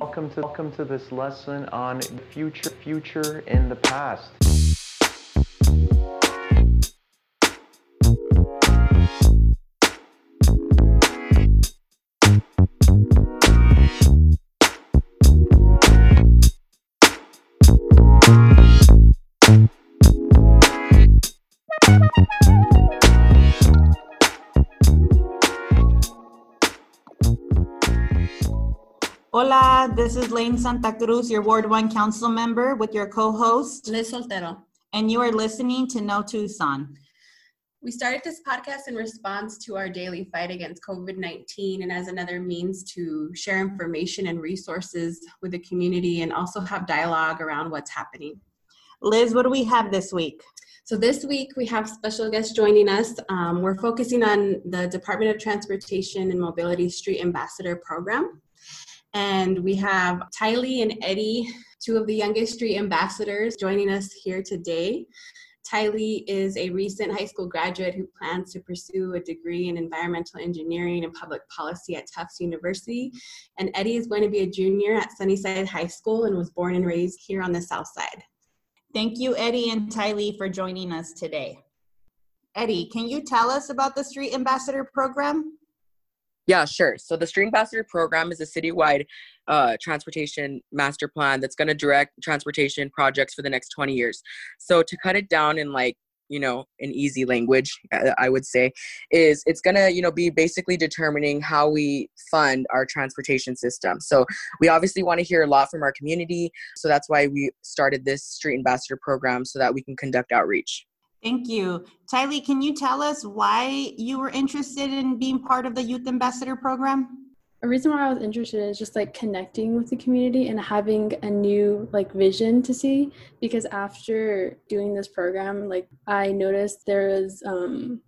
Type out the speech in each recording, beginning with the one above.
Welcome to welcome to this lesson on future future in the past. Hola, this is Lane Santa Cruz, your Ward 1 Council member, with your co host, Liz Soltero. and you are listening to Know Tucson. We started this podcast in response to our daily fight against COVID 19 and as another means to share information and resources with the community and also have dialogue around what's happening. Liz, what do we have this week? So, this week we have special guests joining us. Um, we're focusing on the Department of Transportation and Mobility Street Ambassador Program. And we have Tylee and Eddie, two of the youngest street ambassadors, joining us here today. Tylee is a recent high school graduate who plans to pursue a degree in environmental engineering and public policy at Tufts University. And Eddie is going to be a junior at Sunnyside High School and was born and raised here on the South Side. Thank you, Eddie and Tylee, for joining us today. Eddie, can you tell us about the Street Ambassador Program? Yeah, sure. So the Street Ambassador Program is a citywide uh, transportation master plan that's going to direct transportation projects for the next 20 years. So to cut it down in like you know in easy language uh, i would say is it's going to you know be basically determining how we fund our transportation system so we obviously want to hear a lot from our community so that's why we started this street ambassador program so that we can conduct outreach Thank you. Tylee, can you tell us why you were interested in being part of the Youth Ambassador Program? a reason why I was interested is just like connecting with the community and having a new like vision to see because after doing this program like I noticed there is um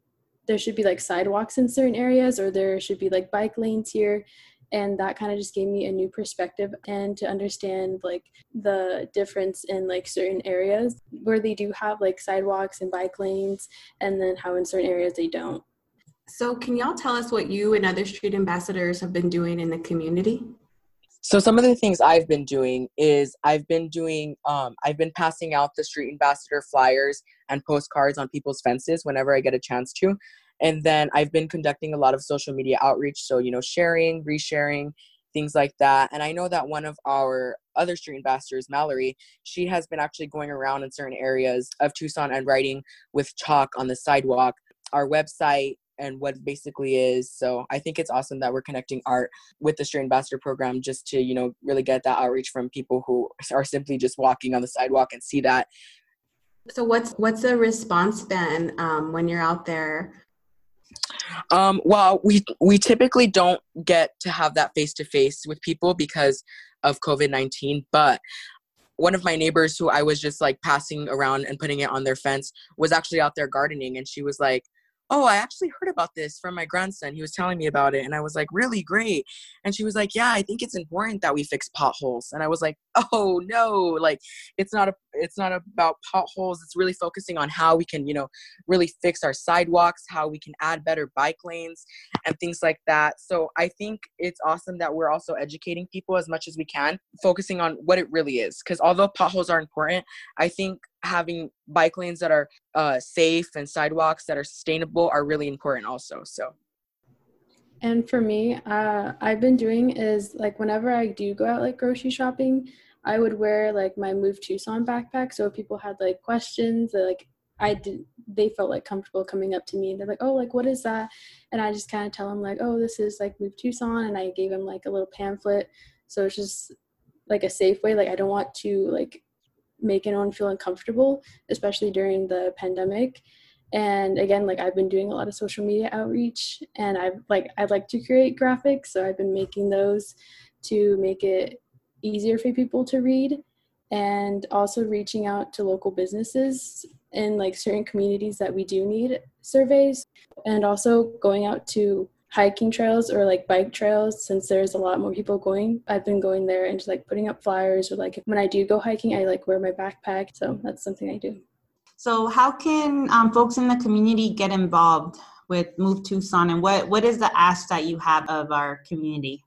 there should be like sidewalks in certain areas or there should be like bike lanes here and that kind of just gave me a new perspective and to understand like the difference in like certain areas where they do have like sidewalks and bike lanes and then how in certain areas they don't So, can y'all tell us what you and other street ambassadors have been doing in the community? So some of the things I've been doing is I've been doing um, I've been passing out the street ambassador flyers and postcards on people's fences whenever I get a chance to. And then I've been conducting a lot of social media outreach, so you know, sharing, resharing, things like that. And I know that one of our other street ambassadors, Mallory, she has been actually going around in certain areas of Tucson and writing with chalk on the sidewalk. Our website and what basically is. So I think it's awesome that we're connecting art with the Street Ambassador program just to, you know, really get that outreach from people who are simply just walking on the sidewalk and see that. So, what's what's the response been um, when you're out there? Um, well, we we typically don't get to have that face to face with people because of COVID nineteen, but one of my neighbors who I was just like passing around and putting it on their fence was actually out there gardening and she was like, oh, I actually heard about this from my grandson. He was telling me about it. And I was like, really great. And she was like, yeah, I think it's important that we fix potholes. And I was like, oh no, like it's not a, it's not about potholes. It's really focusing on how we can, you know, really fix our sidewalks, how we can add better bike lanes and things like that. So I think it's awesome that we're also educating people as much as we can, focusing on what it really is. Because although potholes are important, I think having bike lanes that are uh, safe and sidewalks that are sustainable are really important also so And for me, uh, I've been doing is like whenever I do go out like grocery shopping, I would wear like my Move Tucson backpack. So if people had like questions, like I did, they felt like comfortable coming up to me. They're like, "Oh, like what is that?" And I just kind of tell them like, "Oh, this is like Move Tucson," and I gave them like a little pamphlet. So it's just like a safe way. Like I don't want to like make anyone feel uncomfortable, especially during the pandemic. And again like i've been doing a lot of social media outreach and i've like i'd like to create graphics so i've been making those to make it easier for people to read and also reaching out to local businesses in like certain communities that we do need surveys and also going out to hiking trails or like bike trails since there's a lot more people going i've been going there and just like putting up flyers or like when i do go hiking i like wear my backpack so that's something i do So, how can um, folks in the community get involved with Move Tucson, and what what is the ask that you have of our community?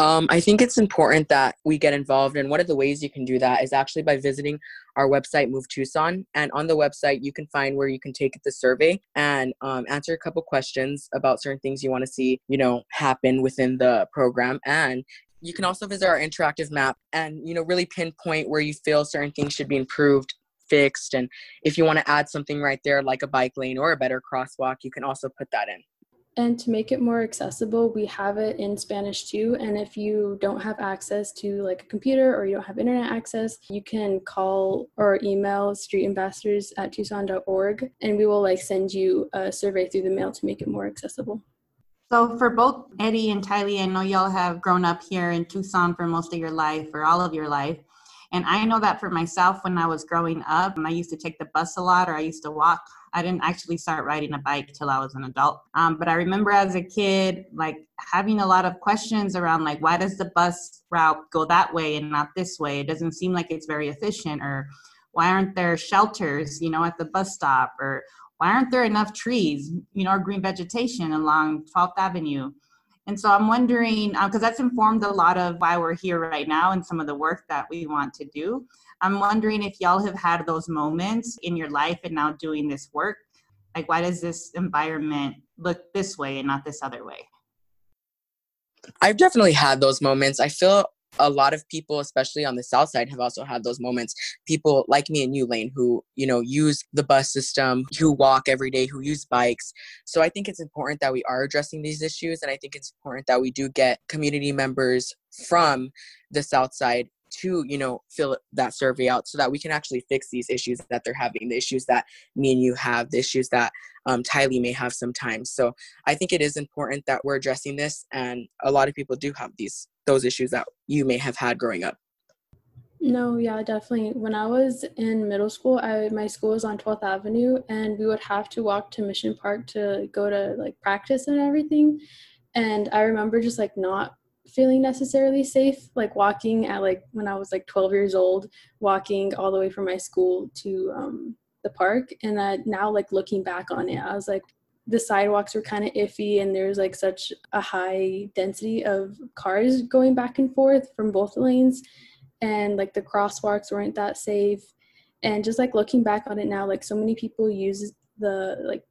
Um, I think it's important that we get involved, and one of the ways you can do that is actually by visiting our website, Move Tucson. And on the website, you can find where you can take the survey and um, answer a couple questions about certain things you want to see, you know, happen within the program. And you can also visit our interactive map and you know really pinpoint where you feel certain things should be improved fixed and if you want to add something right there like a bike lane or a better crosswalk you can also put that in and to make it more accessible, we have it in Spanish too. And if you don't have access to like a computer or you don't have internet access, you can call or email streetambassadors at tucson.org and we will like send you a survey through the mail to make it more accessible. So for both Eddie and Tylee, I know y'all have grown up here in Tucson for most of your life or all of your life. And I know that for myself, when I was growing up, I used to take the bus a lot or I used to walk. I didn't actually start riding a bike till I was an adult. Um, but I remember as a kid, like having a lot of questions around, like, why does the bus route go that way and not this way? It doesn't seem like it's very efficient. Or why aren't there shelters, you know, at the bus stop? Or why aren't there enough trees, you know, or green vegetation along 12th Avenue? And so I'm wondering, because uh, that's informed a lot of why we're here right now and some of the work that we want to do. I'm wondering if y'all have had those moments in your life and now doing this work. Like, why does this environment look this way and not this other way? I've definitely had those moments. I feel a lot of people, especially on the south side, have also had those moments. People like me and you, Lane, who, you know, use the bus system, who walk every day, who use bikes. So I think it's important that we are addressing these issues. And I think it's important that we do get community members from the south side to you know fill that survey out so that we can actually fix these issues that they're having the issues that me and you have the issues that um, tylee may have sometimes so i think it is important that we're addressing this and a lot of people do have these those issues that you may have had growing up? No, yeah, definitely. When I was in middle school, I my school was on 12th Avenue and we would have to walk to Mission Park to go to like practice and everything. And I remember just like not feeling necessarily safe like walking at like when I was like 12 years old, walking all the way from my school to um the park. And that now like looking back on it, I was like the sidewalks were kind of iffy and there's like such a high density of cars going back and forth from both lanes. And like the crosswalks weren't that safe. And just like looking back on it now like so many people use the like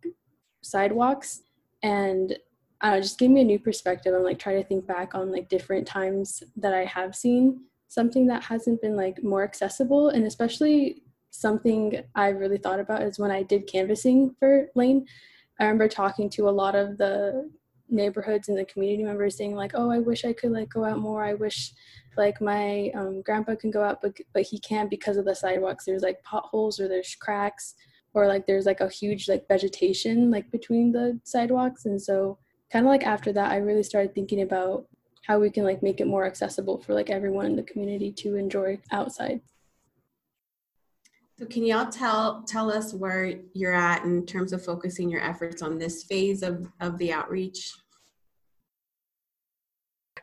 sidewalks and Just gave me a new perspective and like try to think back on like different times that I have seen something that hasn't been like more accessible and especially something I really thought about is when I did canvassing for Lane I remember talking to a lot of the neighborhoods and the community members saying like, "Oh, I wish I could like go out more. I wish like my um, grandpa can go out, but but he can't because of the sidewalks. There's like potholes or there's cracks or like there's like a huge like vegetation like between the sidewalks. And so kind of like after that, I really started thinking about how we can like make it more accessible for like everyone in the community to enjoy outside. So can y'all tell tell us where you're at in terms of focusing your efforts on this phase of, of the outreach?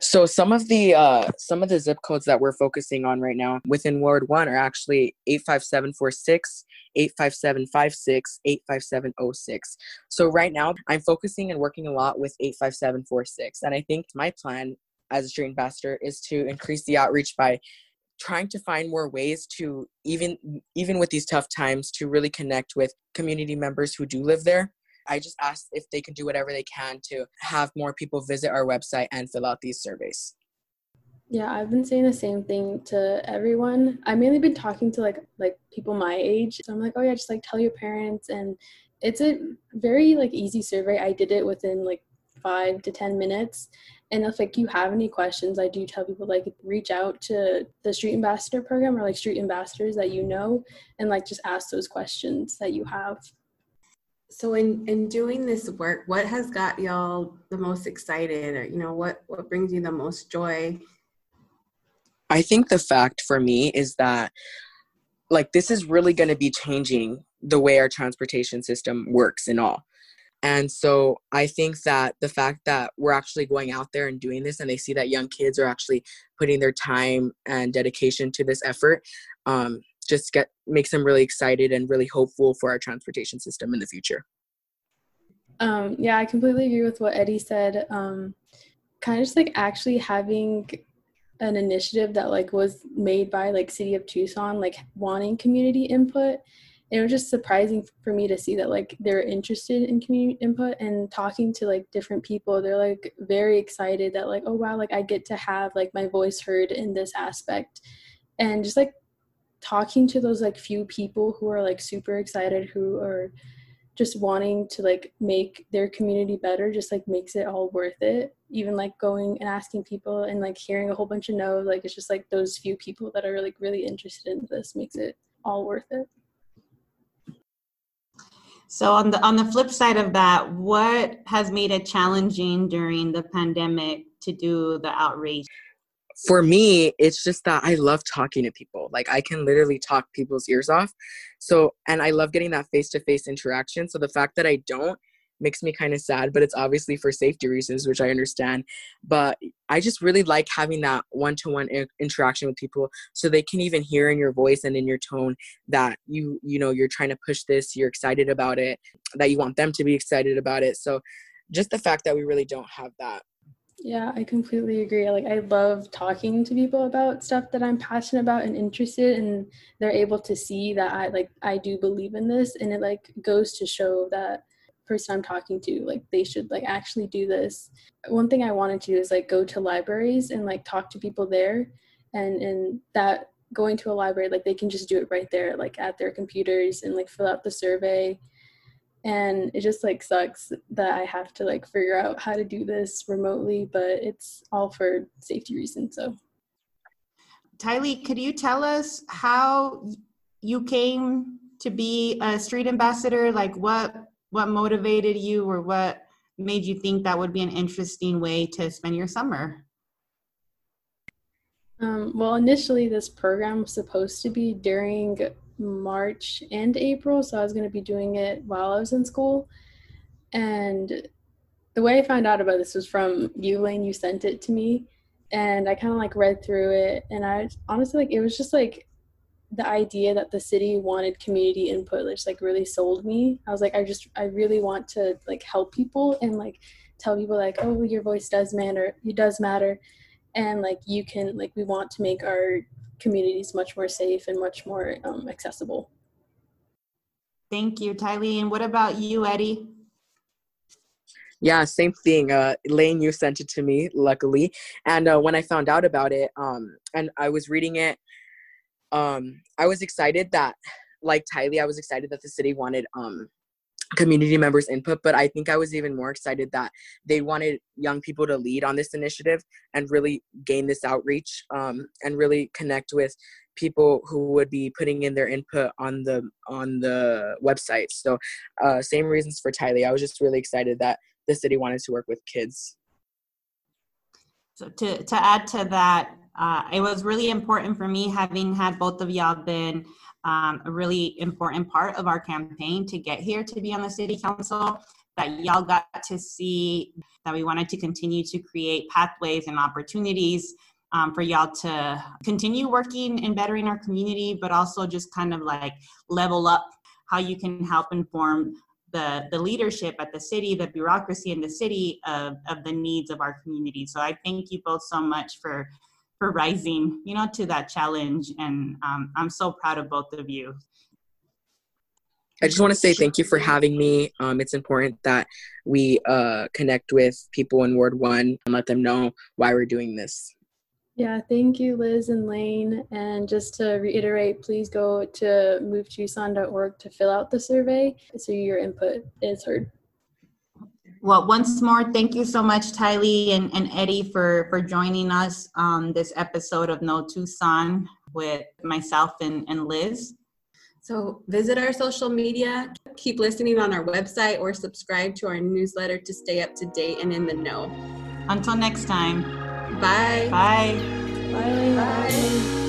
So some of the uh, some of the zip codes that we're focusing on right now within Ward One are actually eight five seven four six, eight five seven five six, eight five seven zero six. So right now I'm focusing and working a lot with eight five seven four six, and I think my plan as a street ambassador is to increase the outreach by trying to find more ways to even even with these tough times to really connect with community members who do live there i just asked if they can do whatever they can to have more people visit our website and fill out these surveys. Yeah i've been saying the same thing to everyone. I mainly been talking to like like people my age. So i'm like oh yeah just like tell your parents. And it's a very like easy survey. I did it within like five to ten minutes. And if like you have any questions, I do tell people like reach out to the street ambassador program or like street ambassadors that you know and like just ask those questions that you have. So in in doing this work, what has got y'all the most excited or you know what what brings you the most joy? I think the fact for me is that like this is really going to be changing the way our transportation system works and all and so I think that the fact that we're actually going out there and doing this and they see that young kids are actually putting their time and dedication to this effort um, just get makes them really excited and really hopeful for our transportation system in the future. Um, yeah, I completely agree with what Eddie said. Um, kind of just like actually having an initiative that like was made by like city of tucson like wanting community input it was just surprising for me to see that like they're interested in community input and talking to like different people they're like very excited that like oh wow like i get to have like my voice heard in this aspect and just like talking to those like few people who are like super excited who are just wanting to like make their community better just like makes it all worth it even like going and asking people and like hearing a whole bunch of no like it's just like those few people that are like really interested in this makes it all worth it so on the on the flip side of that, what has made it challenging during the pandemic to do the outreach? For me, it's just that I love talking to people. Like I can literally talk people's ears off. So and I love getting that face-to-face interaction. So the fact that I don't makes me kind of sad, but it's obviously for safety reasons, which I understand. But I just really like having that one to one interaction with people so they can even hear in your voice and in your tone that you, you know, you're trying to push this, you're excited about it, that you want them to be excited about it. So just the fact that we really don't have that. Yeah, I completely agree. Like I love talking to people about stuff that I'm passionate about and interested and they're able to see that I like I do believe in this and it like goes to show that person I'm talking to, like they should like actually do this. One thing I wanted to do is like go to libraries and like talk to people there and and that going to a library like they can just do it right there like at their computers and like fill out the survey and it just like sucks that i have to like figure out how to do this remotely but it's all for safety reasons so tylee could you tell us how you came to be a street ambassador like what what motivated you or what made you think that would be an interesting way to spend your summer? Um, well, initially, this program was supposed to be during March and April, so I was going to be doing it while I was in school. And the way I found out about this was from you, Lane. You sent it to me, and I kind of like read through it, and I honestly like it was just like the idea that the city wanted community input which like really sold me i was like i just i really want to like help people and like tell people like oh your voice does matter it does matter and like you can like we want to make our communities much more safe and much more um, accessible. Thank you tylee and what about you eddie? Yeah same thing. Uh lane you sent it to me luckily. And uh, when i found out about it um and i was reading it um, I was excited that, like Tylee, I was excited that the city wanted um, community members' input, but I think I was even more excited that they wanted young people to lead on this initiative and really gain this outreach um, and really connect with people who would be putting in their input on the on the website. So, uh, same reasons for Tylee. I was just really excited that the city wanted to work with kids. So to to add to that, uh, it was really important for me having had both of y'all been um, a really important part of our campaign to get here to be on the city council that y'all got to see that we wanted to continue to create pathways and opportunities um, for y'all to continue working and bettering our community but also just kind of like level up how you can help inform the, the leadership at the city, the bureaucracy in the city of, of the needs of our community. So I thank you both so much for for rising, you know, to that challenge. And um, I'm so proud of both of you. I just want to say thank you for having me. Um, it's important that we uh, connect with people in Ward 1 and let them know why we're doing this. Yeah, thank you, Liz and Lane. And just to reiterate, please go to movetucson.org to fill out the survey so your input is heard. Well, once more, thank you so much, Tylee and, and Eddie, for, for joining us on this episode of Know Tucson with myself and, and Liz. So visit our social media, keep listening on our website, or subscribe to our newsletter to stay up to date and in the know. Until next time. Bye. Bye. Bye. Bye.